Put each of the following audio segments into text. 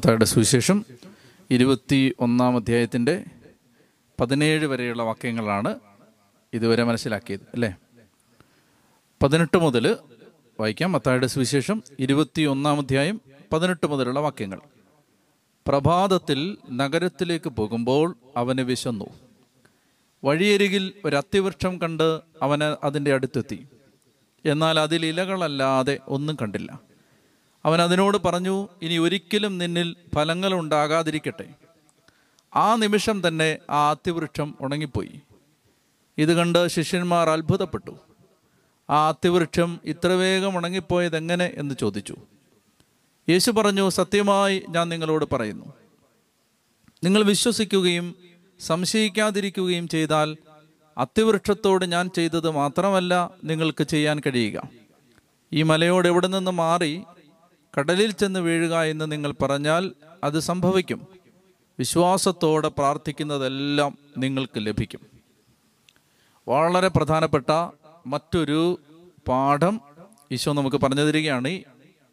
മത്തായുടെ സുവിശേഷം ഇരുപത്തി ഒന്നാം അധ്യായത്തിന്റെ പതിനേഴ് വരെയുള്ള വാക്യങ്ങളാണ് ഇതുവരെ മനസ്സിലാക്കിയത് അല്ലേ? പതിനെട്ട് മുതൽ വായിക്കാം മത്തായുടെ സുവിശേഷം ഇരുപത്തി ഒന്നാം അധ്യായം പതിനെട്ട് മുതലുള്ള വാക്യങ്ങൾ. പ്രഭാതത്തിൽ നഗരത്തിലേക്ക് പോകുമ്പോൾ അവന് വിശന്നു. വഴിയരികിൽ ഒരു അത്തിവൃക്ഷം കണ്ട് അവന് അതിന്റെ അടുത്തെത്തി. എന്നാൽ അതിൽ ഇലകളല്ലാതെ ഒന്നും കണ്ടില്ല. അവൻ അതിനോട് പറഞ്ഞു ഇനി ഒരിക്കലും നിന്നിൽ ഫലങ്ങൾ ഉണ്ടാകാതിരിക്കട്ടെ ആ നിമിഷം തന്നെ ആ അത്തിവൃക്ഷം ഉണങ്ങിപ്പോയി. ഇത് കണ്ട് ശിഷ്യന്മാർ അത്ഭുതപ്പെട്ടു. ആ അത്തിവൃക്ഷം ഇത്ര വേഗം ഉണങ്ങിപ്പോയത് എങ്ങനെ എന്ന് ചോദിച്ചു. യേശു പറഞ്ഞു സത്യമായി ഞാൻ നിങ്ങളോട് പറയുന്നു. നിങ്ങൾ വിശ്വസിക്കുകയും സംശയിക്കാതിരിക്കുകയും ചെയ്താൽ അത്തിവൃക്ഷത്തോട് ഞാൻ ചെയ്തത് മാത്രമല്ല നിങ്ങൾക്ക് ചെയ്യാൻ കഴിയുക. ഈ മലയോട് എവിടെ നിന്ന് മാറി കടലിൽ ചെന്ന് വീഴുക എന്ന് നിങ്ങൾ പറഞ്ഞാൽ അത് സംഭവിക്കും. വിശ്വാസത്തോടെ പ്രാർത്ഥിക്കുന്നതെല്ലാം നിങ്ങൾക്ക് ലഭിക്കും. വളരെ പ്രധാനപ്പെട്ട മറ്റൊരു പാഠം ഈശോ നമുക്ക് പറഞ്ഞു തരികയാണ്.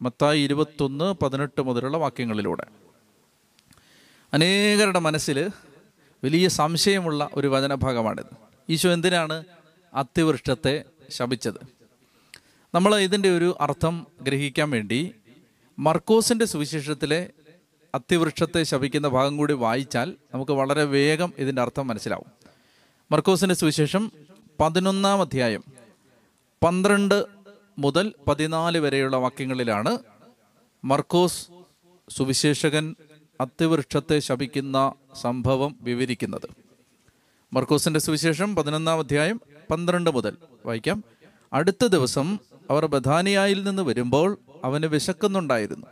മത്തായി ഇരുപത്തൊന്ന് പതിനെട്ട് മുതലുള്ള വാക്യങ്ങളിലൂടെ. അനേകരുടെ മനസ്സിൽ വലിയ സംശയമുള്ള ഒരു വചനഭാഗമാണിത്. ഈശോ എന്തിനാണ് അതിവൃഷ്ടത്തെ ശപിച്ചത്? നമ്മൾ ഇതിന്റെ ഒരു അർത്ഥം ഗ്രഹിക്കാൻ വേണ്ടി മർക്കോസിന്റെ സുവിശേഷത്തിലെ അത്തിവൃക്ഷത്തെ ശപിക്കുന്ന ഭാഗം കൂടി വായിച്ചാൽ നമുക്ക് വളരെ വേഗം ഇതിന്റെ അർത്ഥം മനസ്സിലാവും. മർക്കോസിന്റെ സുവിശേഷം പതിനൊന്നാം അധ്യായം പന്ത്രണ്ട് മുതൽ പതിനാല് വരെയുള്ള വാക്യങ്ങളിലാണ് മർക്കോസ് സുവിശേഷകൻ അത്തിവൃക്ഷത്തെ ശപിക്കുന്ന സംഭവം വിവരിക്കുന്നത്. മർക്കോസിന്റെ സുവിശേഷം പതിനൊന്നാം അധ്യായം പന്ത്രണ്ട് മുതൽ വായിക്കാം. അടുത്ത ദിവസം അവർ ബഥാനിയായിൽ നിന്ന് വരുമ്പോൾ അവന് വിശക്കുന്നുണ്ടായിരുന്നു.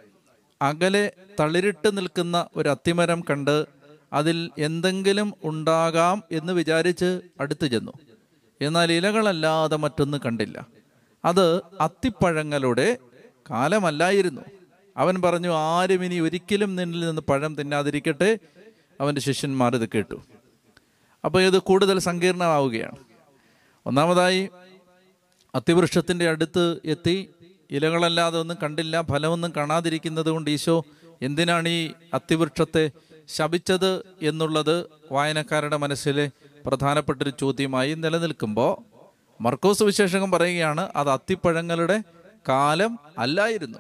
അകലെ തളിരിട്ട് നിൽക്കുന്ന ഒരു അത്തിമരം കണ്ട് അതിൽ എന്തെങ്കിലും ഉണ്ടാകാം എന്ന് വിചാരിച്ച് അടുത്തു ചെന്നു. എന്നാൽ ഇലകളല്ലാതെ മറ്റൊന്നും കണ്ടില്ല. അത് അത്തിപ്പഴങ്ങളുടെ കാലമല്ലായിരുന്നു. അവൻ പറഞ്ഞു ആരും ഇനി ഒരിക്കലും നിന്നിൽ നിന്ന് പഴം തിന്നാതിരിക്കട്ടെ. അവന്റെ ശിഷ്യന്മാർ ഇത് കേട്ടു. അപ്പോൾ ഇത് കൂടുതൽ സങ്കീർണമാവുകയാണ്. ഒന്നാമതായി അത്തിവൃക്ഷത്തിന്റെ അടുത്ത് എത്തി ഇലകളല്ലാതെ ഒന്നും കണ്ടില്ല ഫലമൊന്നും കാണാതിരിക്കുന്നത് കൊണ്ട് ഈശോ എന്തിനാണ് ഈ അത്തിവൃക്ഷത്തെ ശപിച്ചത് എന്നുള്ളത് വായനക്കാരുടെ മനസ്സിലെ പ്രധാനപ്പെട്ടൊരു ചോദ്യമായി നിലനിൽക്കുമ്പോൾ മർക്കോസ് വിശേഷകം പറയുകയാണ് അത് അത്തിപ്പഴങ്ങളുടെ കാലം അല്ലായിരുന്നു.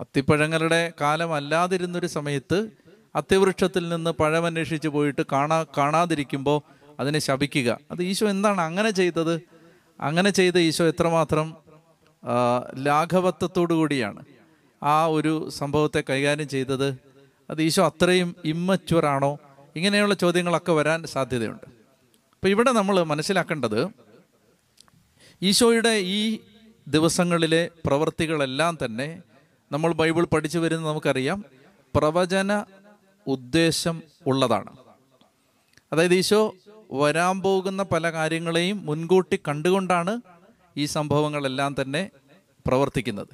അത്തിപ്പഴങ്ങളുടെ കാലം അല്ലാതിരുന്നൊരു സമയത്ത് അത്തിവൃക്ഷത്തിൽ നിന്ന് പഴമന്വേഷിച്ച് പോയിട്ട് കാണാ കാണാതിരിക്കുമ്പോൾ അതിനെ ശപിക്കുക. അത് ഈശോ എന്താണ് അങ്ങനെ ചെയ്തത്? അങ്ങനെ ചെയ്ത ഈശോ എത്രമാത്രം ലാഘവത്വത്തോടു കൂടിയാണ്. ആ ഒരു സംഭവത്തെ കൈകാര്യം ചെയ്തത്. അത് ഈശോ അത്രയും ഇമ്മച്വറാണോ ഇങ്ങനെയുള്ള ചോദ്യങ്ങളൊക്കെ വരാൻ സാധ്യതയുണ്ട്. അപ്പോൾ ഇവിടെ നമ്മൾ മനസ്സിലാക്കേണ്ടത് ഈശോയുടെ ഈ ദിവസങ്ങളിലെ പ്രവൃത്തികളെല്ലാം തന്നെ നമ്മൾ ബൈബിൾ പഠിച്ചു വരുന്നത് നമുക്കറിയാം. പ്രവചന ഉദ്ദേശം ഉള്ളതാണ്. അതായത് ഈശോ വരാൻ പോകുന്ന പല കാര്യങ്ങളെയും മുൻകൂട്ടി കണ്ടുകൊണ്ടാണ് ഈ സംഭവങ്ങളെല്ലാം തന്നെ പ്രവർത്തിക്കുന്നത്.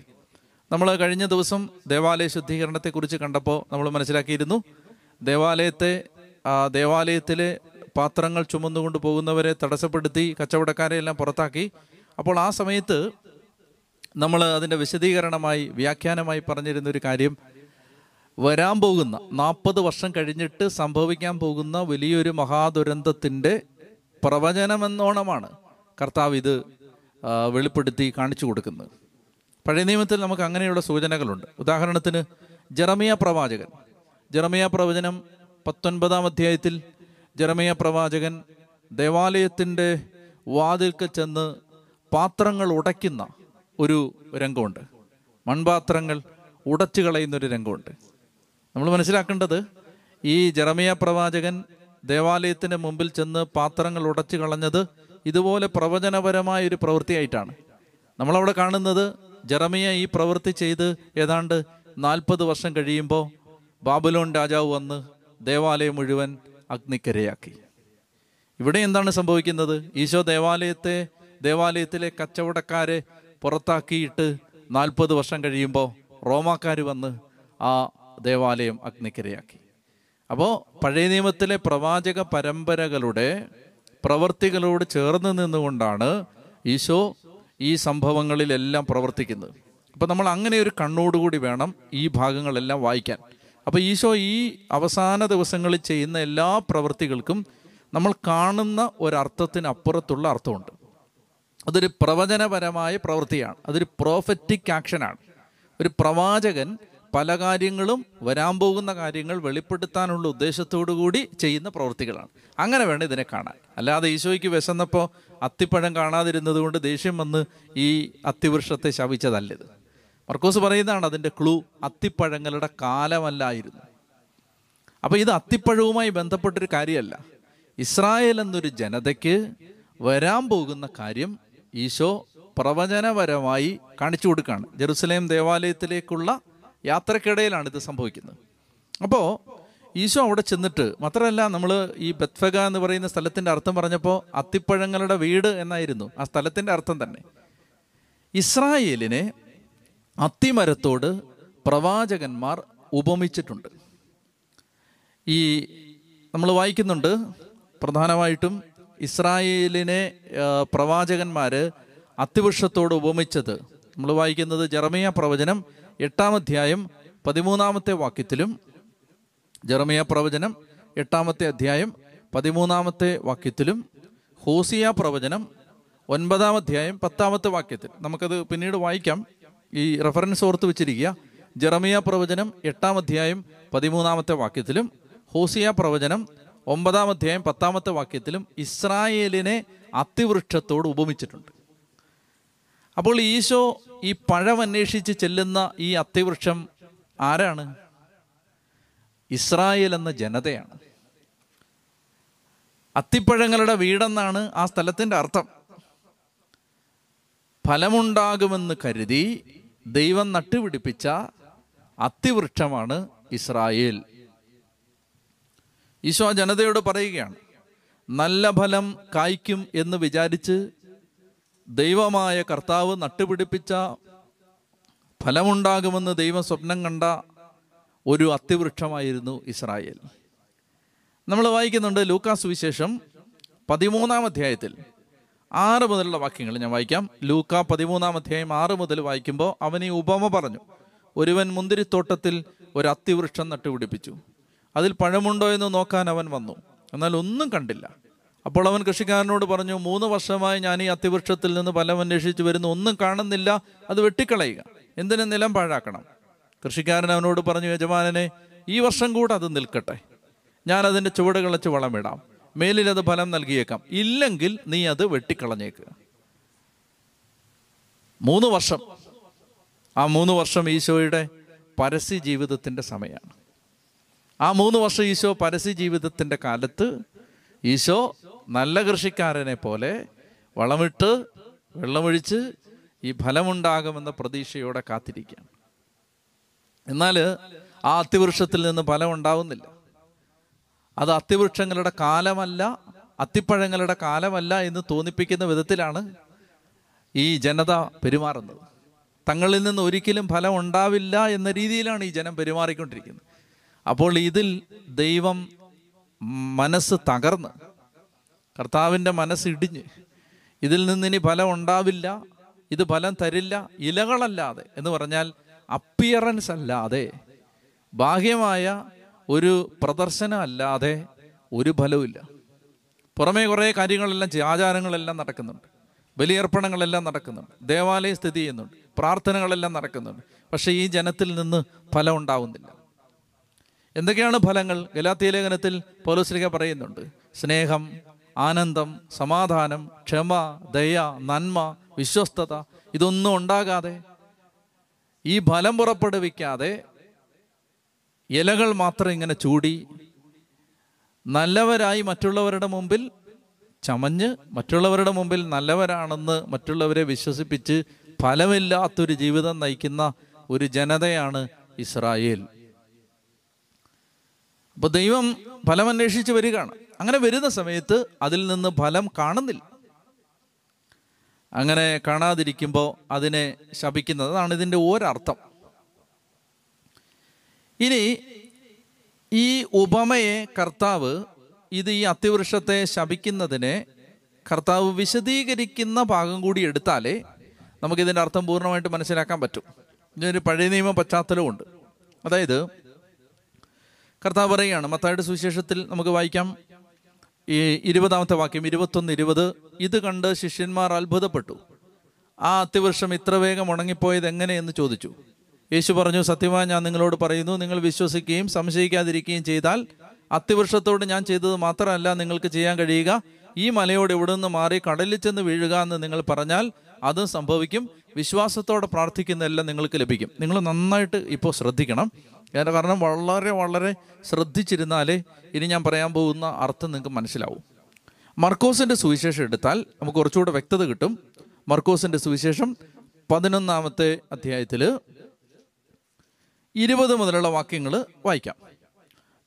നമ്മൾ കഴിഞ്ഞ ദിവസം ദേവാലയ ശുദ്ധീകരണത്തെക്കുറിച്ച് കണ്ടപ്പോൾ നമ്മൾ മനസ്സിലാക്കിയിരുന്നു. ദേവാലയത്തെ ദേവാലയത്തിലെ പാത്രങ്ങൾ ചുമന്നുകൊണ്ട് പോകുന്നവരെ തടസ്സപ്പെടുത്തി കച്ചവടക്കാരെ എല്ലാം പുറത്താക്കി. അപ്പോൾ ആ സമയത്ത് നമ്മൾ അതിന്റെ വിശദീകരണമായി വ്യാഖ്യാനമായി പറഞ്ഞിരുന്ന ഒരു കാര്യം. വരാൻ പോകുന്ന നാൽപ്പത് വർഷം കഴിഞ്ഞിട്ട് സംഭവിക്കാൻ പോകുന്ന വലിയൊരു മഹാദുരന്തത്തിന്റെ പ്രവചനമെന്നോണമാണ്. കർത്താവ് ഇത് വെളിപ്പെടുത്തി കാണിച്ചു കൊടുക്കുന്നത്. പഴയ നിയമത്തിൽ നമുക്ക് അങ്ങനെയുള്ള സൂചനകളുണ്ട്. ഉദാഹരണത്തിന് ജെറമിയ പ്രവാചകൻ. ജെറമിയ പ്രവചനം പത്തൊൻപതാം അധ്യായത്തിൽ ജെറമിയ പ്രവാചകൻ ദേവാലയത്തിന്റെ വാതിൽക്ക് ചെന്ന് പാത്രങ്ങൾ ഉടയ്ക്കുന്ന ഒരു രംഗമുണ്ട്. മൺപാത്രങ്ങൾ ഉടച്ചു കളയുന്ന ഒരു രംഗമുണ്ട്. നമ്മൾ മനസ്സിലാക്കേണ്ടത് ഈ ജെറമിയ പ്രവാചകൻ ദേവാലയത്തിന് മുമ്പിൽ ചെന്ന് പാത്രങ്ങൾ ഉടച്ചു കളഞ്ഞത് ഇതുപോലെ പ്രവചനപരമായ ഒരു പ്രവൃത്തിയായിട്ടാണ്. നമ്മളവിടെ കാണുന്നത് ജറമിയ ഈ പ്രവൃത്തി ചെയ്ത് ഏതാണ്ട് നാൽപ്പത് വർഷം കഴിയുമ്പോൾ ബാബുലോൺ രാജാവ് വന്ന് ദേവാലയം മുഴുവൻ അഗ്നിക്കരയാക്കി. ഇവിടെ എന്താണ് സംഭവിക്കുന്നത്? ഈശോ ദേവാലയത്തെ ദേവാലയത്തിലെ കച്ചവടക്കാരെ പുറത്താക്കിയിട്ട് നാൽപ്പത് വർഷം കഴിയുമ്പോൾ റോമാക്കാർ വന്ന് ആ ദേവാലയം അഗ്നിക്കരയാക്കി. അപ്പോൾ പഴയ നിയമത്തിലെ പ്രവാചക പരമ്പരകളുടെ പ്രവർത്തികളോട് ചേർന്ന് നിന്നുകൊണ്ടാണ് ഈശോ ഈ സംഭവങ്ങളിലെല്ലാം പ്രവർത്തിക്കുന്നത്. അപ്പം നമ്മൾ അങ്ങനെ ഒരു കണ്ണോടുകൂടി വേണം ഈ ഭാഗങ്ങളെല്ലാം വായിക്കാൻ. അപ്പോൾ ഈശോ ഈ അവസാന ദിവസങ്ങളിൽ ചെയ്യുന്ന എല്ലാ പ്രവൃത്തികൾക്കും നമ്മൾ കാണുന്ന ഒരർത്ഥത്തിനപ്പുറത്തുള്ള അർത്ഥമുണ്ട്. അതൊരു പ്രവചനപരമായ പ്രവൃത്തിയാണ്. അതൊരു പ്രോഫറ്റിക് ആക്ഷനാണ് ഒരു പ്രവാചകൻ പല കാര്യങ്ങളും വരാൻ പോകുന്ന കാര്യങ്ങൾ വെളിപ്പെടുത്താനുള്ള ഉദ്ദേശത്തോടു കൂടി ചെയ്യുന്ന പ്രവൃത്തികളാണ്. അങ്ങനെ വേണം ഇതിനെ കാണാൻ. അല്ലാതെ ഈശോയ്ക്ക് വിശന്നപ്പോൾ അത്തിപ്പഴം കാണാതിരുന്നത് കൊണ്ട് ദേഷ്യം വന്ന് ഈ അത്തിവൃക്ഷത്തെ ശവിച്ചതല്ലത് മർക്കോസ് പറയുന്നതാണ് അതിന്റെ ക്ലൂ അത്തിപ്പഴങ്ങളുടെ കാലമല്ലായിരുന്നു. അപ്പോൾ ഇത് അത്തിപ്പഴവുമായി ബന്ധപ്പെട്ടൊരു കാര്യമല്ല. ഇസ്രായേൽ എന്നൊരു ജനതയ്ക്ക് വരാൻ പോകുന്ന കാര്യം ഈശോ പ്രവചനപരമായി കാണിച്ചു കൊടുക്കുകയാണ്. ജെറുസലേം ദേവാലയത്തിലേക്കുള്ള യാത്രക്കിടയിലാണ് ഇത് സംഭവിക്കുന്നത്. അപ്പോൾ ഈശോ അവിടെ ചെന്നിട്ട് മാത്രമല്ല നമ്മൾ ഈ ബത്ഫഗ എന്ന് പറയുന്ന സ്ഥലത്തിന്റെ അർത്ഥം പറഞ്ഞപ്പോൾ അത്തിപ്പഴങ്ങളുടെ വീട് എന്നായിരുന്നു. ആ സ്ഥലത്തിന്റെ അർത്ഥം തന്നെ. ഇസ്രായേലിനെ അത്തിമരത്തോട് പ്രവാചകന്മാർ ഉപമിച്ചിട്ടുണ്ട്. ഈ നമ്മൾ വായിക്കുന്നുണ്ട് പ്രധാനമായിട്ടും ഇസ്രായേലിനെ പ്രവാചകന്മാർ അത്തിവൃക്ഷത്തോട് ഉപമിച്ചത്. നമ്മൾ വായിക്കുന്നത് ജെറമിയ പ്രവചനം എട്ടാം അധ്യായം പതിമൂന്നാമത്തെ വാക്യത്തിലും ജെറമിയ പ്രവചനം എട്ടാമത്തെ അധ്യായം പതിമൂന്നാമത്തെ വാക്യത്തിലും ഹോസിയ പ്രവചനം ഒൻപതാം അധ്യായം പത്താമത്തെ വാക്യത്തിൽ. നമുക്കത് പിന്നീട് വായിക്കാം. ഈ റെഫറൻസ് ഓർത്ത് വെച്ചിരിക്കുക. ജെറമിയ പ്രവചനം എട്ടാം അധ്യായം പതിമൂന്നാമത്തെ വാക്യത്തിലും ഹോസിയ പ്രവചനം ഒമ്പതാം അധ്യായം പത്താമത്തെ വാക്യത്തിലും ഇസ്രായേലിനെ അതിവൃക്ഷത്തോട് ഉപമിച്ചിട്ടുണ്ട്. അപ്പോൾ ഈശോ ഈ പഴം അന്വേഷിച്ച് ചെല്ലുന്ന ഈ അത്തിവൃക്ഷം ആരാണ്? ഇസ്രായേൽ എന്ന ജനതയാണ്. അത്തിപ്പഴങ്ങളുടെ വീടെന്നാണ് ആ സ്ഥലത്തിന്റെ അർത്ഥം. ഫലമുണ്ടാകുമെന്ന് കരുതി ദൈവം നട്ടുപിടിപ്പിച്ച അത്തിവൃക്ഷമാണ് ഇസ്രായേൽ. ഈശോ ജനതയോട് പറയുകയാണ് നല്ല ഫലം കായ്ക്കും എന്ന് വിചാരിച്ച് ദൈവമായ കർത്താവ് നട്ടുപിടിപ്പിച്ച ഫലമുണ്ടാകുമെന്ന് ദൈവം സ്വപ്നം കണ്ട ഒരു അത്തിവൃക്ഷമായിരുന്നു ഇസ്രായേൽ. നമ്മൾ വായിക്കുന്നുണ്ട് ലൂക്കാസ് വിശേഷം പതിമൂന്നാം അധ്യായത്തിൽ. ആറ് മുതലുള്ള വാക്യങ്ങൾ ഞാൻ വായിക്കാം. ലൂക്ക പതിമൂന്നാം അധ്യായം ആറ് മുതൽ വായിക്കുമ്പോൾ അവൻ ഈ ഉപമ പറഞ്ഞു. ഒരുവൻ മുന്തിരിത്തോട്ടത്തിൽ ഒരു അത്തിവൃക്ഷം നട്ടുപിടിപ്പിച്ചു. അതിൽ പഴമുണ്ടോ എന്ന് നോക്കാൻ അവൻ വന്നു. എന്നാൽ ഒന്നും കണ്ടില്ല. അപ്പോൾ അവൻ കൃഷിക്കാരനോട് പറഞ്ഞു മൂന്ന് വർഷമായി ഞാൻ ഈ അത്തിവൃക്ഷത്തിൽ നിന്ന് ഫലം അന്വേഷിച്ച് വരുന്നു. ഒന്നും കാണുന്നില്ല. അത് വെട്ടിക്കളയുക. എന്തിനു നിലം പാഴാക്കണം? കൃഷിക്കാരൻ അവനോട് പറഞ്ഞു യജമാനനെ ഈ വർഷം കൂടെ അത് നിൽക്കട്ടെ. ഞാൻ അതിന്റെ ചുവട് കിളച്ച് വളമിടാം മേലിൽ അത് ഫലം നൽകിയേക്കാം. ഇല്ലെങ്കിൽ നീ അത് വെട്ടിക്കളഞ്ഞേക്കുക മൂന്ന് വർഷം. ആ മൂന്ന് വർഷം ഈശോയുടെ പരസ്യ ജീവിതത്തിന്റെ സമയമാണ്. ആ മൂന്ന് വർഷം ഈശോ പരസ്യ ജീവിതത്തിന്റെ കാലത്ത് ഈശോ നല്ല കൃഷിക്കാരനെ പോലെ വളമിട്ട് വെള്ളമൊഴിച്ച് ഈ ഫലമുണ്ടാകുമെന്ന പ്രതീക്ഷയോടെ കാത്തിരിക്കുകയാണ്. എന്നാൽ ആ അത്തിവൃക്ഷത്തിൽ നിന്ന് ഫലം ഉണ്ടാവുന്നില്ല. അത് അത്തിവൃക്ഷങ്ങളുടെ കാലമല്ല അത്തിപ്പഴങ്ങളുടെ കാലമല്ല എന്ന് തോന്നിപ്പിക്കുന്ന വിധത്തിലാണ് ഈ ജനത പെരുമാറുന്നത്. തങ്ങളിൽ നിന്ന് ഒരിക്കലും ഫലം ഉണ്ടാവില്ല എന്ന രീതിയിലാണ് ഈ ജനം പെരുമാറിക്കൊണ്ടിരിക്കുന്നത്. അപ്പോൾ ഇതിൽ ദൈവം മനസ്സ് തകർന്ന് കർത്താവിന്റെ മനസ്സ് ഇടിഞ്ഞ്. ഇതിൽ നിന്ന് ഇനി ഫലം ഉണ്ടാവില്ല ഇത് ഫലം തരില്ല ഇലകളല്ലാതെ എന്ന് പറഞ്ഞാൽ അപ്പിയറൻസ് അല്ലാതെ ബാഹ്യമായ ഒരു പ്രദർശനം അല്ലാതെ ഒരു ഫലവുമില്ല പുറമേ കുറേ കാര്യങ്ങളെല്ലാം ആചാരങ്ങളെല്ലാം നടക്കുന്നുണ്ട്. ബലിയർപ്പണങ്ങളെല്ലാം നടക്കുന്നുണ്ട്. ദേവാലയം സ്ഥിതി ചെയ്യുന്നുണ്ട്. പ്രാർത്ഥനകളെല്ലാം നടക്കുന്നുണ്ട്. പക്ഷേ ഈ ജനത്തിൽ നിന്ന് ഫലം ഉണ്ടാവുന്നില്ല. എന്തൊക്കെയാണ് ഫലങ്ങൾ? ഗലാത്തിയ ലേഖനത്തിൽ പൗലോസ്ലിക പറയുന്നുണ്ട്. സ്നേഹം ആനന്ദം സമാധാനം ക്ഷമ ദയ നന്മ വിശ്വസ്തത ഇതൊന്നും ഉണ്ടാകാതെ ഈ ഫലം പുറപ്പെടുവിക്കാതെ ഇലകൾ മാത്രം ഇങ്ങനെ ചൂടി നല്ലവരായി മറ്റുള്ളവരുടെ മുമ്പിൽ ചമഞ്ഞ് മറ്റുള്ളവരുടെ മുമ്പിൽ നല്ലവരാണെന്ന് മറ്റുള്ളവരെ വിശ്വസിപ്പിച്ച് ഫലമില്ലാത്തൊരു ജീവിതം നയിക്കുന്ന ഒരു ജനതയാണ് ഇസ്രായേൽ. അപ്പൊ ദൈവം ഫലമന്വേഷിച്ച് വരികയാണ്. അങ്ങനെ വരുന്ന സമയത്ത് അതിൽ നിന്ന് ഫലം കാണുന്നില്ല. അങ്ങനെ കാണാതിരിക്കുമ്പോൾ അതിനെ ശപിക്കുന്നത് അതാണ് ഇതിന്റെ ഒരർത്ഥം. ഇനി ഈ ഉപമയെ കർത്താവ് ഇത് ഈ അത്തിവൃക്ഷത്തെ ശപിക്കുന്നതിനെ കർത്താവ് വിശദീകരിക്കുന്ന ഭാഗം കൂടി എടുത്താലേ നമുക്കിതിന്റെ അർത്ഥം പൂർണമായിട്ട് മനസ്സിലാക്കാൻ പറ്റും. ഇതിനൊരു പഴയ നിയമ പശ്ചാത്തലമുണ്ട് അതായത് കർത്താവ് പറയുകയാണ് മത്തായുടെ സുവിശേഷത്തിൽ നമുക്ക് വായിക്കാം. ഈ ഇരുപതാമത്തെ വാക്യം ഇരുപത്തൊന്ന് ഇരുപത് ഇത് കണ്ട് ശിഷ്യന്മാർ അത്ഭുതപ്പെട്ടു. ആ അത്തിവൃക്ഷം ഇത്ര വേഗം ഉണങ്ങിപ്പോയത് എങ്ങനെയെന്ന് ചോദിച്ചു. യേശു പറഞ്ഞു സത്യമായി ഞാൻ നിങ്ങളോട് പറയുന്നു നിങ്ങൾ വിശ്വസിക്കുകയും സംശയിക്കാതിരിക്കുകയും ചെയ്താൽ അത്തിവൃക്ഷത്തോട് ഞാൻ ചെയ്തത് മാത്രമല്ല നിങ്ങൾക്ക് ചെയ്യാൻ കഴിയുക. ഈ മലയോട് ഇവിടെ നിന്ന് മാറി കടലിൽ ചെന്ന് വീഴുക എന്ന് നിങ്ങൾ പറഞ്ഞാൽ അതും സംഭവിക്കും. വിശ്വാസത്തോടെ പ്രാർത്ഥിക്കുന്നതെല്ലാം നിങ്ങൾക്ക് ലഭിക്കും. നിങ്ങൾ നന്നായിട്ട് ഇപ്പോൾ ശ്രദ്ധിക്കണം. അതിന്റെ കാരണം വളരെ വളരെ ശ്രദ്ധിച്ചിരുന്നാലേ ഇനി ഞാൻ പറയാൻ പോകുന്ന അർത്ഥം നിങ്ങൾക്ക് മനസ്സിലാവും. മർക്കോസിന്റെ സുവിശേഷം എടുത്താൽ നമുക്ക് കുറച്ചുകൂടെ വ്യക്തത കിട്ടും. മർക്കോസിന്റെ സുവിശേഷം പതിനൊന്നാമത്തെ അധ്യായത്തിൽ ഇരുപത് മുതലുള്ള വാക്യങ്ങൾ വായിക്കാം.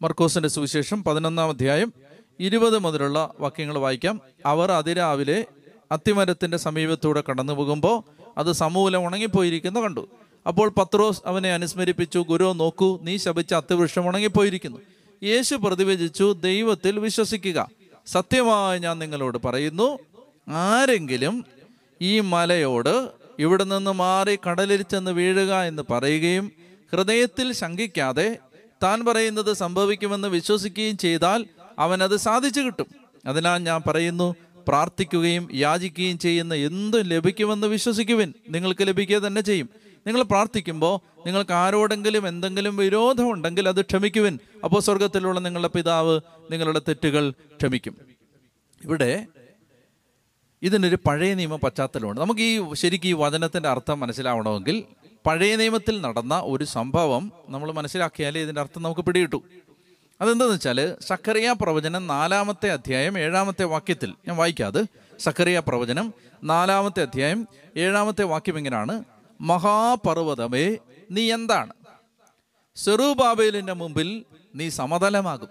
മർക്കോസിന്റെ സുവിശേഷം പതിനൊന്നാം അധ്യായം ഇരുപത് മുതലുള്ള വാക്യങ്ങൾ വായിക്കാം. അവർ അതിരാവിലെ അത്തിമരത്തിന്റെ സമീപത്തൂടെ കടന്നു പോകുമ്പോൾ അത് സമൂലം ഉണങ്ങിപ്പോയിരിക്കുന്നു കണ്ടു. അപ്പോൾ പത്രോസ് അവനെ അനുസ്മരിപ്പിച്ചു ഗുരു നോക്കൂ നീ ശപിച്ച അത്യവൃക്ഷം ഉണങ്ങിപ്പോയിരിക്കുന്നു. യേശു പ്രതിവചിച്ചു ദൈവത്തിൽ വിശ്വസിക്കുക. സത്യമായി ഞാൻ നിങ്ങളോട് പറയുന്നു ആരെങ്കിലും ഈ മലയോട് ഇവിടെ നിന്ന് മാറി കടലിൽ ചെന്ന് വീഴുക എന്ന് പറയുകയും ഹൃദയത്തിൽ ശങ്കിക്കാതെ താൻ പറയുന്നത് സംഭവിക്കുമെന്ന് വിശ്വസിക്കുകയും ചെയ്താൽ അവനത് സാധിച്ചു കിട്ടും. അതിനാൽ ഞാൻ പറയുന്നു പ്രാർത്ഥിക്കുകയും യാചിക്കുകയും ചെയ്യുന്ന എന്തും ലഭിക്കുമെന്ന് വിശ്വസിക്കുവിൻ. നിങ്ങൾക്ക് ലഭിക്കുക തന്നെ ചെയ്യും. നിങ്ങൾ പ്രാർത്ഥിക്കുമ്പോൾ നിങ്ങൾക്ക് ആരോടെങ്കിലും എന്തെങ്കിലും വിരോധമുണ്ടെങ്കിൽ അത് ക്ഷമിക്കുവിൻ. അപ്പോൾ സ്വർഗത്തിലുള്ള നിങ്ങളുടെ പിതാവ് നിങ്ങളുടെ തെറ്റുകൾ ക്ഷമിക്കും. ഇവിടെ ഇതിനൊരു പഴയ നിയമ പശ്ചാത്തലമുണ്ട്. നമുക്ക് ഈ ശരിക്കും ഈ വചനത്തിന്റെ അർത്ഥം മനസ്സിലാവണമെങ്കിൽ പഴയ നിയമത്തിൽ നടന്ന ഒരു സംഭവം നമ്മൾ മനസ്സിലാക്കിയാലേ ഇതിന്റെ അർത്ഥം നമുക്ക് പിടികിട്ടു. അതെന്താന്ന് വെച്ചാൽ സക്കറിയ പ്രവചനം നാലാമത്തെ അധ്യായം ഏഴാമത്തെ വാക്യത്തിൽ ഞാൻ വായിക്കാതെ സക്കറിയ പ്രവചനം നാലാമത്തെ അധ്യായം ഏഴാമത്തെ വാക്യം ഇങ്ങനെയാണ്. മഹാപർവതമേ നീ എന്താണ്? സെറുബാബേലിന്റെ മുമ്പിൽ നീ സമതലമാകും.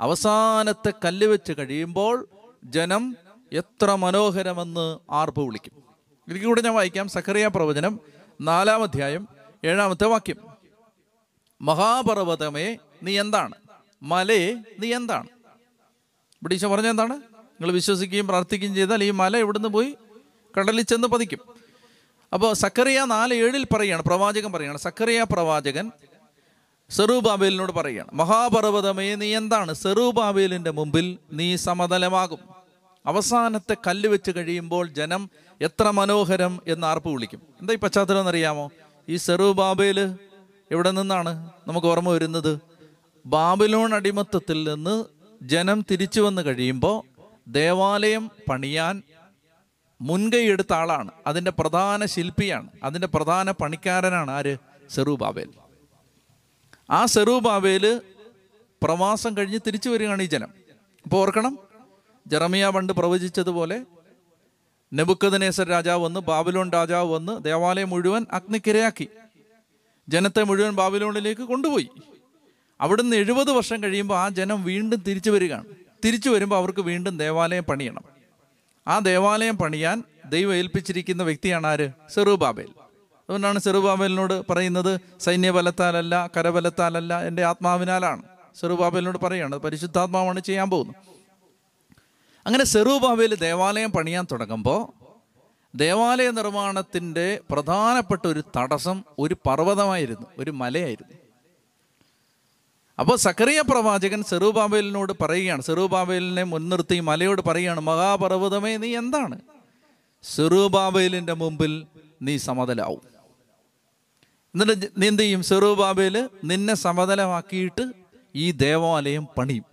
അവസാനത്തെ കല്ല് വെച്ച് കഴിയുമ്പോൾ ജനം എത്ര മനോഹരമെന്ന് ആർപ്പ് വിളിക്കും. ഇതിൽ കൂടെ ഞാൻ വായിക്കാം സക്കറിയ പ്രവചനം നാലാം അധ്യായം ഏഴാമത്തെ വാക്യം. മഹാപർവതമേ നീ എന്താണ്? മലയെ നീ എന്താണ്? ഇവിടെ ഈശോ പറഞ്ഞ എന്താണ്? നിങ്ങൾ വിശ്വസിക്കുകയും പ്രാർത്ഥിക്കുകയും ചെയ്താൽ ഈ മല ഇവിടുന്ന് പോയി കടലിൽ ചെന്ന് പതിക്കും. അപ്പോൾ സക്കറിയ നാല് ഏഴിൽ പറയുകയാണ് പ്രവാചകൻ പറയുകയാണ് സക്കറിയ പ്രവാചകൻ സെറൂബാബേലിനോട് പറയുകയാണ് മഹാപർവതമേ നീ എന്താണ്? സെറുബാബേലിന്റെ മുമ്പിൽ നീ സമതലമാകും. അവസാനത്തെ കല്ല് വെച്ച് കഴിയുമ്പോൾ ജനം എത്ര മനോഹരം എന്ന് ആർപ്പ് വിളിക്കും. എന്താ ഈ പശ്ചാത്തലം എന്നറിയാമോ? ഈ സെറൂബാബേൽ എവിടെ നിന്നാണ് നമുക്ക് ഓർമ്മ വരുന്നത്? ബാബിലോൺ അടിമത്തത്തിൽ നിന്ന് ജനം തിരിച്ചു വന്ന് കഴിയുമ്പോൾ ദേവാലയം പണിയാൻ മുൻകൈ എടുത്ത ആളാണ്. അതിന്റെ പ്രധാന ശില്പിയാണ്. അതിന്റെ പ്രധാന പണിക്കാരനാണ് ആര്? സെറൂബാബേൽ. ആ സെറൂബാബേൽ പ്രവാസം കഴിഞ്ഞ് തിരിച്ചു വരികയാണ് ഈ ജനം. അപ്പോൾ ഓർക്കണം ജെറമിയ പണ്ട് പ്രവചിച്ചതുപോലെ നെബുക്കദനേസർ രാജാവ് വന്ന് ബാബിലോൺ രാജാവ് വന്ന് ദേവാലയം മുഴുവൻ അഗ്നിക്കിരയാക്കി. ജനത്തെ മുഴുവൻ ബാബിലോണിലേക്ക് കൊണ്ടുപോയി. അവിടുന്ന് എഴുപത് വർഷം കഴിയുമ്പോൾ ആ ജനം വീണ്ടും തിരിച്ചു വരികയാണ്. തിരിച്ചു വരുമ്പോൾ അവർക്ക് വീണ്ടും ദേവാലയം പണിയണം. ആ ദേവാലയം പണിയാൻ ദൈവം ഏൽപ്പിച്ചിരിക്കുന്ന വ്യക്തിയാണ് ആര്? സെറുബാബേൽ. അതുകൊണ്ടാണ് സെറുബാബേലിനോട് പറയുന്നത് സൈന്യബലത്താലല്ല കരബലത്താലല്ല എന്റെ ആത്മാവിനാലാണ്. സെറുബാബേലിനോട് പറയുകയാണ് പരിശുദ്ധാത്മാവാണ് ചെയ്യാൻ പോകുന്നത്. അങ്ങനെ സെറുബാബേൽ ദേവാലയം പണിയാൻ തുടങ്ങുമ്പോൾ ദേവാലയ നിർമ്മാണത്തിന്റെ പ്രധാനപ്പെട്ട ഒരു തടസ്സം ഒരു പർവതമായിരുന്നു ഒരു മലയായിരുന്നു. അപ്പോൾ സക്കറിയ പ്രവാചകൻ സെറുബാബേലിനോട് പറയുകയാണ് സെറുബാബേലിനെ മുൻനിർത്തി മലയോട് പറയുകയാണ് മഹാപർവതമേ നീ എന്താണ്? സെറുബാബേലിന്റെ മുമ്പിൽ നീ സമതലാവും. എന്നിട്ട് നീ എന്ത് ചെയ്യും? നിന്നെ സമതലമാക്കിയിട്ട് ഈ ദേവാലയം പണിയും.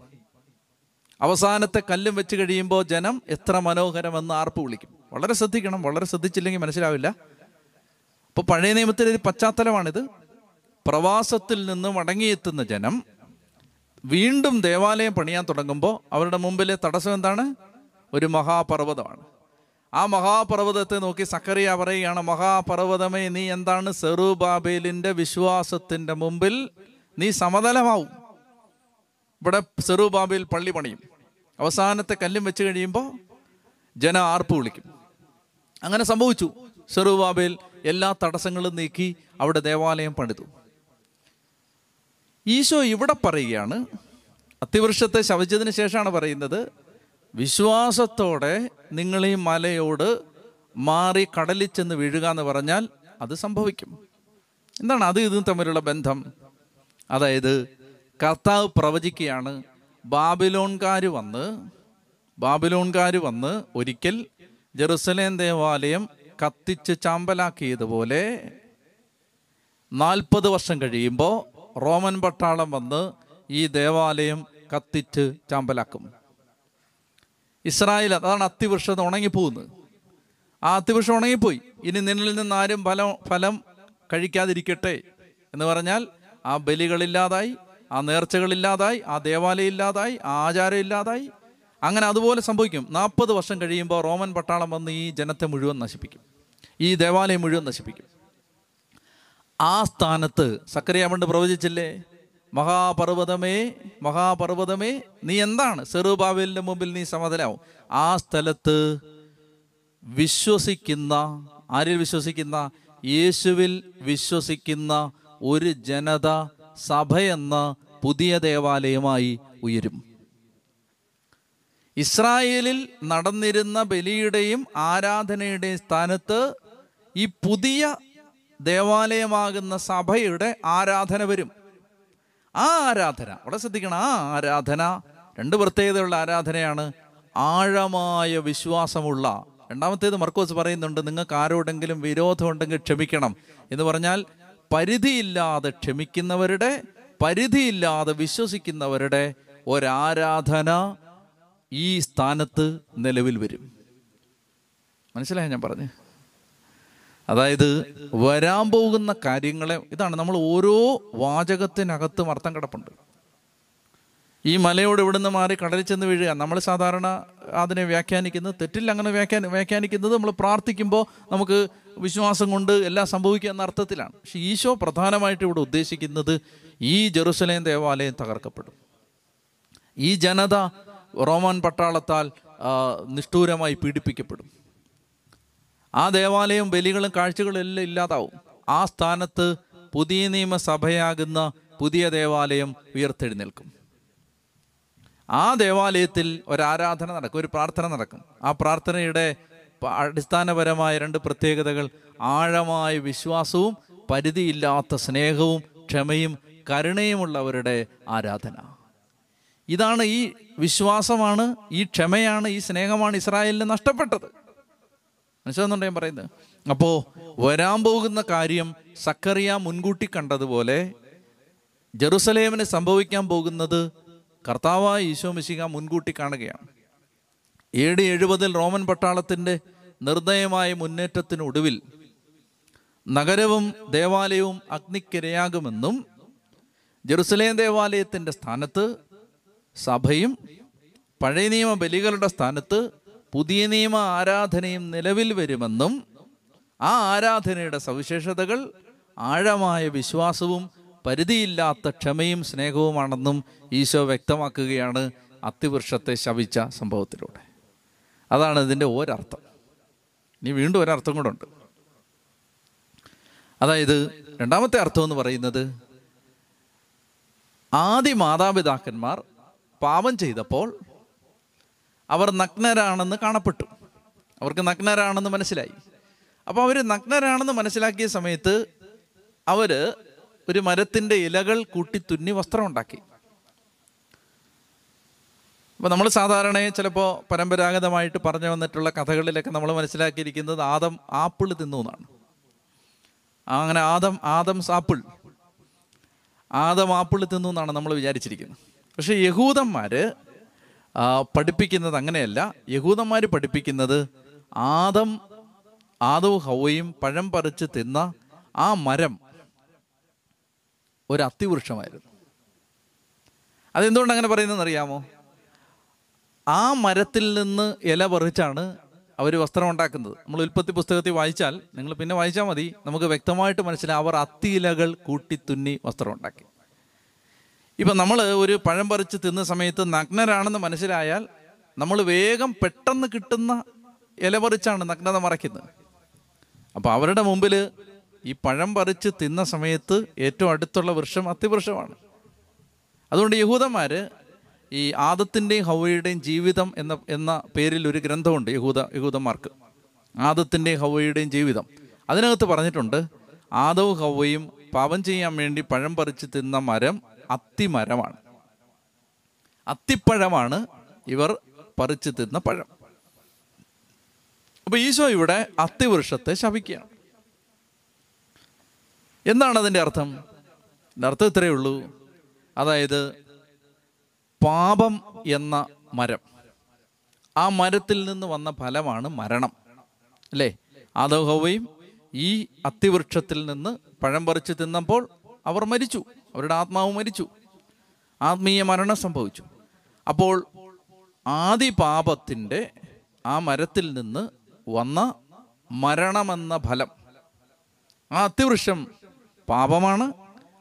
അവസാനത്തെ കല്ലും വെച്ച് കഴിയുമ്പോൾ ജനം എത്ര മനോഹരമെന്ന് ആർപ്പ് വിളിക്കും. വളരെ ശ്രദ്ധിക്കണം വളരെ ശ്രദ്ധിച്ചില്ലെങ്കിൽ മനസ്സിലാവില്ല. അപ്പോൾ പഴയ നിയമത്തിലെ ഒരു പശ്ചാത്തലമാണിത്. പ്രവാസത്തിൽ നിന്ന് മടങ്ങിയെത്തുന്ന ജനം വീണ്ടും ദേവാലയം പണിയാൻ തുടങ്ങുമ്പോൾ അവരുടെ മുമ്പിലെ തടസ്സം എന്താണ്? ഒരു മഹാപർവതമാണ്. ആ മഹാപർവതത്തെ നോക്കി സക്കറിയ പറയുകയാണ് മഹാപർവതമേ നീ എന്താണ് സെറുബാബേലിന്റെ വിശ്വാസത്തിന്റെ മുമ്പിൽ നീ സമതലമാവും. ഇവിടെ സെറുബാബേൽ പള്ളി പണിയും. അവസാനത്തെ കല്ലും വെച്ച് കഴിയുമ്പോൾ ജന ആർപ്പ് വിളിക്കും. അങ്ങനെ സംഭവിച്ചു. സെറുബാബേൽ എല്ലാ തടസ്സങ്ങളും നീക്കി അവിടെ ദേവാലയം പണിതു. ഈശോ ഇവിടെ പറയുകയാണ്. അത്തിവൃക്ഷത്തെ ശവിച്ചതിന് ശേഷമാണ് പറയുന്നത് വിശ്വാസത്തോടെ നിങ്ങൾ ഈ മലയോട് മാറി കടലിൽ ചെന്ന് വീഴുക എന്ന് പറഞ്ഞാൽ അത് സംഭവിക്കും. എന്താണ് അത് ഇതും തമ്മിലുള്ള ബന്ധം? അതായത് കർത്താവ് പ്രവചിക്കുകയാണ് ബാബിലോൺകാർ വന്ന് ബാബിലോൺകാർ വന്ന് ഒരിക്കൽ ജെറുസലേം ദേവാലയം കത്തിച്ച് ചാമ്പലാക്കിയതുപോലെ നാൽപ്പത് വർഷം കഴിയുമ്പോൾ റോമൻ പട്ടാളം വന്ന് ഈ ദേവാലയം കത്തിച്ച് ചാമ്പലാക്കും. ഇസ്രായേൽ അതാണ് അത്തിവൃക്ഷം ഉണങ്ങിപ്പോകുന്നത്. ആ അത്തിവൃക്ഷം ഉണങ്ങിപ്പോയി. ഇനി നിന്നിൽ നിന്ന് ആരും ഫലം ഫലം കഴിക്കാതിരിക്കട്ടെ എന്ന് പറഞ്ഞാൽ ആ ബലികളില്ലാതായി ആ നേർച്ചകളില്ലാതായി ആ ദേവാലയം ഇല്ലാതായി ആ ആചാരം ഇല്ലാതായി അങ്ങനെ അതുപോലെ സംഭവിക്കും. നാൽപ്പത് വർഷം കഴിയുമ്പോൾ റോമൻ പട്ടാളം വന്ന് ഈ ജനത്തെ മുഴുവൻ നശിപ്പിക്കും. ഈ ദേവാലയം മുഴുവൻ നശിപ്പിക്കും. ആ സ്ഥാനത്ത് സക്കറിയ പണ്ട് പ്രവചിച്ചില്ലേ? മഹാപർവതമേ മഹാപർവതമേ നീ എന്താണ്? സെറുബാവേലിന്റെ മുമ്പിൽ നീ സമതലാവും. ആ സ്ഥലത്ത് വിശ്വസിക്കുന്ന ആരിൽ വിശ്വസിക്കുന്ന? യേശുവിൽ വിശ്വസിക്കുന്ന ഒരു ജനത സഭയെന്ന പുതിയ ദേവാലയമായി ഉയരും. ഇസ്രായേലിൽ നടന്നിരുന്ന ബലിയുടെയും ആരാധനയുടെയും സ്ഥാനത്ത് ഈ പുതിയ ദേവാലയമാകുന്ന സഭയുടെ ആരാധന വരും. ആ ആരാധന അവിടെ ശ്രദ്ധിക്കണം ആ ആരാധന രണ്ട് പ്രത്യേകതയുള്ള ആരാധനയാണ്. ആഴമായ വിശ്വാസമുള്ള രണ്ടാമത്തേത് മർക്കോസ് പറയുന്നുണ്ട് നിങ്ങൾക്ക് ആരോടെങ്കിലും വിരോധമുണ്ടെങ്കിൽ ക്ഷമിക്കണം. എന്ന് പറഞ്ഞാൽ പരിധിയില്ലാതെ ക്ഷമിക്കുന്നവരുടെ പരിധിയില്ലാതെ വിശ്വസിക്കുന്നവരുടെ ഒരാരാധന ഈ സ്ഥാനത്ത് നിലവിൽ വരും. മനസ്സിലായോ ഞാൻ പറഞ്ഞു അതായത് വരാൻ പോകുന്ന കാര്യങ്ങളെ ഇതാണ് നമ്മൾ ഓരോ വാചകത്തിനകത്തും അർത്ഥം കിടപ്പുണ്ട്. ഈ മലയോട് ഇവിടുന്ന് മാറി കടലിൽ ചെന്ന് വീഴുക നമ്മൾ സാധാരണ അതിനെ വ്യാഖ്യാനിക്കുന്നത് തെറ്റിൽ അങ്ങനെ വ്യാഖ്യാന വ്യാഖ്യാനിക്കുന്നത് നമ്മൾ പ്രാർത്ഥിക്കുമ്പോൾ നമുക്ക് വിശ്വാസം കൊണ്ട് എല്ലാം സംഭവിക്കുക എന്ന അർത്ഥത്തിലാണ്. പക്ഷെ ഈശോ പ്രധാനമായിട്ട് ഇവിടെ ഉദ്ദേശിക്കുന്നത് ഈ ജെറുസലേം ദേവാലയം തകർക്കപ്പെടും. ഈ ജനത റോമൻ പട്ടാളത്താൽ നിഷ്ഠൂരമായി പീഡിപ്പിക്കപ്പെടും. ആ ദേവാലയം ബലികളും കാഴ്ചകളും എല്ലാം ഇല്ലാതാവും. ആ സ്ഥാനത്ത് പുതിയ നിയമസഭയാകുന്ന പുതിയ ദേവാലയം ഉയർത്തെഴുന്നേൽക്കും. ആ ദേവാലയത്തിൽ ഒരു ആരാധന നടക്കും ഒരു പ്രാർത്ഥന നടക്കും. ആ പ്രാർത്ഥനയുടെ അടിസ്ഥാനപരമായ രണ്ട് പ്രത്യേകതകൾ ആഴമായ വിശ്വാസവും പരിധിയില്ലാത്ത സ്നേഹവും ക്ഷമയും കരുണയുമുള്ളവരുടെ ആരാധന. ഇതാണ് ഈ വിശ്വാസമാണ് ഈ ക്ഷമയാണ് ഈ സ്നേഹമാണ് ഇസ്രായേലിന് നഷ്ടപ്പെട്ടത്. മനസ്സിലാകുന്നുണ്ടോ ഞാൻ പറയുന്നത്? അപ്പോ വരാൻ പോകുന്ന കാര്യം സക്കറിയ മുൻകൂട്ടി കണ്ടതുപോലെ ജെറുസലേമിന് സംഭവിക്കാൻ പോകുന്നത് കർത്താവായ ഈശോ മിശിക മുൻകൂട്ടി കാണുകയാണ്. എ ഡി എഴുപതിൽ റോമൻ പട്ടാളത്തിന്റെ നിർദ്ദയമായ മുന്നേറ്റത്തിനൊടുവിൽ നഗരവും ദേവാലയവും അഗ്നിക്കിരയാകുമെന്നും ജെറുസലേം ദേവാലയത്തിന്റെ സ്ഥാനത്ത് സഭയും പഴയ നിയമ ബലികളുടെ സ്ഥാനത്ത് പുതിയ നിയമ ആരാധനയും നിലവിൽ വരുമെന്നും ആ ആരാധനയുടെ സവിശേഷതകൾ ആഴമായ വിശ്വാസവും പരിധിയില്ലാത്ത ക്ഷമയും സ്നേഹവുമാണെന്നും ഈശോ വ്യക്തമാക്കുകയാണ് അത്തിവൃക്ഷത്തെ ശവിച്ച സംഭവത്തിലൂടെ. അതാണ് ഇതിന്റെ ഒരർത്ഥം. ഇനി വീണ്ടും ഒരർത്ഥം കൂടെ ഉണ്ട്. അതായത് രണ്ടാമത്തെ അർത്ഥം എന്ന് പറയുന്നത് ആദ്യ മാതാപിതാക്കന്മാർ പാപം ചെയ്തപ്പോൾ അവർ നഗ്നരാണെന്ന് കാണപ്പെട്ടു. അവർക്ക് നഗ്നരാണെന്ന് മനസ്സിലായി. അപ്പോൾ അവർ നഗ്നരാണെന്ന് മനസ്സിലാക്കിയ സമയത്ത് അവർ ഒരു മരത്തിന്റെ ഇലകൾ കൂട്ടി തുന്നി വസ്ത്രം ഉണ്ടാക്കി അപ്പോൾ നമ്മൾ സാധാരണ ചിലപ്പോൾ പരമ്പരാഗതമായിട്ട് പറഞ്ഞു വന്നിട്ടുള്ള കഥകളിലൊക്കെ നമ്മൾ മനസ്സിലാക്കിയിരിക്കുന്നത് ആദം ആപ്പിൾ തിന്നു എന്നാണ്. അങ്ങനെ Adam Adam's apple. Adam apple തിന്നു എന്നാണ് നമ്മൾ വിചാരിച്ചിരിക്കുന്നത്. പക്ഷേ യഹൂദന്മാർ പഠിപ്പിക്കുന്നത് അങ്ങനെയല്ല. യഹൂദന്മാർ പഠിപ്പിക്കുന്നത് ആദം ആദവും ഹവയും പഴം പറിച്ച് തിന്ന ആ മരം ഒരു അത്തിവൃക്ഷമായിരുന്നു അതെന്തുകൊണ്ട് അങ്ങനെ പറയുന്നതെന്ന് അറിയാമോ ആ മരത്തിൽ നിന്ന് ഇല പറിച്ചാണ് അവർ വസ്ത്രം ഉണ്ടാക്കുന്നത് നമ്മൾ ഉൽപ്പത്തി പുസ്തകത്തിൽ വായിച്ചാൽ നിങ്ങൾ പിന്നെ വായിച്ചാൽ മതി. നമുക്ക് വ്യക്തമായിട്ട് മനസ്സിലാവും. അവർ അത്തിയിലകൾ കൂട്ടി തുന്നി വസ്ത്രം ഉണ്ടാക്കി ഇപ്പം നമ്മൾ ഒരു പഴം പറിച്ച് തിന്ന സമയത്ത് നഗ്നരാണെന്ന് മനസ്സിലായാൽ നമ്മൾ വേഗം പെട്ടെന്ന് കിട്ടുന്ന ഇല പറിച്ചാണ് നഗ്നത മറയ്ക്കുന്നത്. അപ്പോൾ അവരുടെ മുമ്പിൽ ഈ പഴം പറിച്ച് തിന്ന സമയത്ത് ഏറ്റവും അടുത്തുള്ള വൃക്ഷം അത്തിവൃക്ഷമാണ്. അതുകൊണ്ട് യഹൂദന്മാർ ഈ ആദത്തിന്റെയും ഹൗവയുടെയും ജീവിതം എന്ന എന്ന പേരിൽ ഒരു ഗ്രന്ഥമുണ്ട് യഹൂദ യഹൂദന്മാർക്ക്. ആദത്തിന്റെയും ഹൗവയുടെയും ജീവിതം. അതിനകത്ത് പറഞ്ഞിട്ടുണ്ട് ആദവും ഹൗവയും പാപം ചെയ്യാൻ വേണ്ടി പഴം പറിച്ച് തിന്ന മരം അത്തിമരമാണ്. അത്തിപ്പഴമാണ് ഇവർ പറിച്ചു തിന്ന പഴം. അപ്പൊ ഈശോ ഇവിടെ അത്തിവൃക്ഷത്തെ ശപിക്കുകയാണ്. എന്താണ് അതിന്റെ അർത്ഥം? എന്റെ അർത്ഥം ഇത്രയേ ഉള്ളൂ. അതായത് പാപം എന്ന മരം. ആ മരത്തിൽ നിന്ന് വന്ന ഫലമാണ് മരണം. അല്ലേ? അതോഹവയും ഈ അത്തിവൃക്ഷത്തിൽ നിന്ന് പഴം പറിച്ച് തിന്നപ്പോൾ അവർ മരിച്ചു. അവരുടെ ആത്മാവ് മരിച്ചു. ആത്മീയ മരണം സംഭവിച്ചു. അപ്പോൾ ആദി പാപത്തിന്റെ ആ മരത്തിൽ നിന്ന് വന്ന മരണമെന്ന ഫലം. ആ അത്തിവൃക്ഷം പാപമാണ്.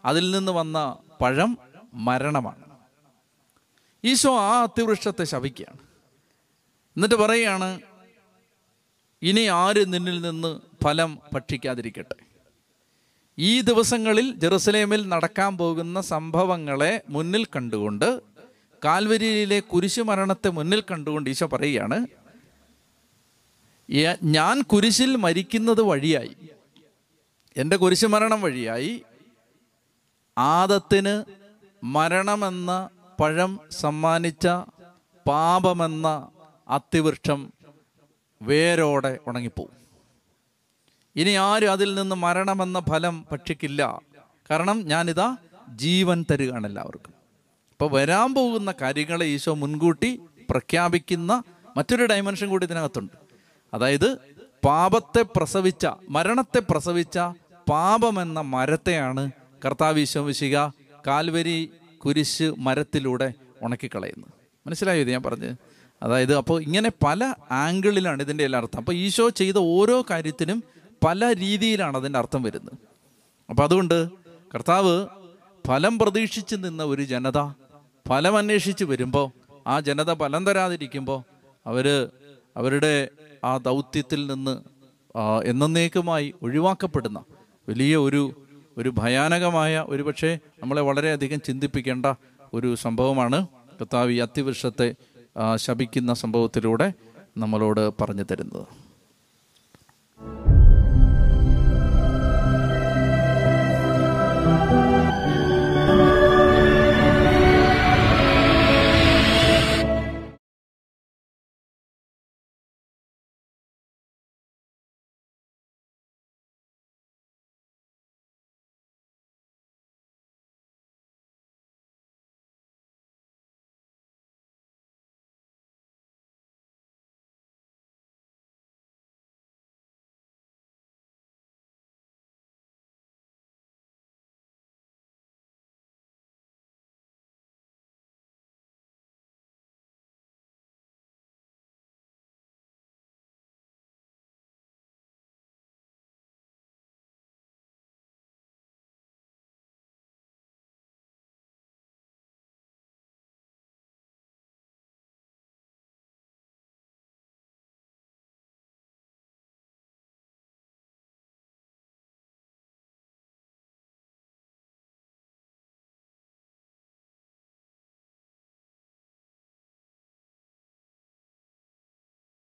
അതിൽ നിന്ന് വന്ന പഴം മരണമാണ്. ഈശോ ആ അത്തിവൃക്ഷത്തെ ശപിക്കുകയാണ്. എന്നിട്ട് പറയുകയാണ് ഇനി ആര് നിന്നിൽ നിന്ന് ഫലം ഭക്ഷിക്കാതിരിക്കട്ടെ? ഈ ദിവസങ്ങളിൽ ജെറുസലേമിൽ നടക്കാൻ പോകുന്ന സംഭവങ്ങളെ മുന്നിൽ കണ്ടുകൊണ്ട് കാൽവരിയിലെ കുരിശുമരണത്തെ മുന്നിൽ കണ്ടുകൊണ്ട് ഈശോ പറയുകയാണ് ഞാൻ കുരിശിൽ മരിക്കുന്നത് വഴിയായി. എന്റെ കുരിശുമരണം വഴിയായി. ആദത്തിന് മരണമെന്ന പഴം സമ്മാനിച്ച പാപമെന്ന അത്തിവൃക്ഷം വേരോടെ ഉണങ്ങിപ്പോവും. ഇനി ആരും അതിൽ നിന്ന് മരണമെന്ന ഫലം ഭക്ഷിക്കില്ല. കാരണം ഞാനിതാ ജീവൻ തരികയാണ് എല്ലാവർക്കും. അപ്പോൾ വരാൻ പോകുന്ന കാര്യങ്ങളെ ഈശോ മുൻകൂട്ടി പ്രഖ്യാപിക്കുന്ന മറ്റൊരു ഡയമെൻഷൻ കൂടി ഇതിനകത്തുണ്ട്. അതായത് പാപത്തെ പ്രസവിച്ച മരണത്തെ പ്രസവിച്ച പാപമെന്ന മരത്തെയാണ് കർത്താവ് ഈശോ വിശിക കാൽവരി കുരിശ് മരത്തിലൂടെ ഉണക്കിക്കളയുന്നത്. മനസ്സിലായോ ഇത് ഞാൻ പറഞ്ഞത്? അതായത് അപ്പോൾ ഇങ്ങനെ പല ആംഗിളിലാണ് ഇതിന്റെ എല്ലാം അർത്ഥം. അപ്പോൾ ഈശോ ചെയ്ത ഓരോ കാര്യത്തിനും പല രീതിയിലാണ് അതിന്റെ അർത്ഥം വരുന്നത്. അപ്പം അതുകൊണ്ട് കർത്താവ് ഫലം പ്രതീക്ഷിച്ച് നിന്ന ഒരു ജനത ഫലം അന്വേഷിച്ച് വരുമ്പോൾ ആ ജനത ഫലം തരാതിരിക്കുമ്പോൾ അവർ അവരുടെ ആ ദൗത്യത്തിൽ നിന്ന് എന്നേക്കുമായി ഒഴിവാക്കപ്പെടുന്ന വലിയ ഒരു ഒരു ഭയാനകമായ ഒരു പക്ഷേ നമ്മളെ വളരെയധികം ചിന്തിപ്പിക്കേണ്ട ഒരു സംഭവമാണ് കർത്താവ് ഈ അത്തിവൃക്ഷത്തെ ശപിക്കുന്ന സംഭവത്തിലൂടെ നമ്മളോട് പറഞ്ഞു തരുന്നത്.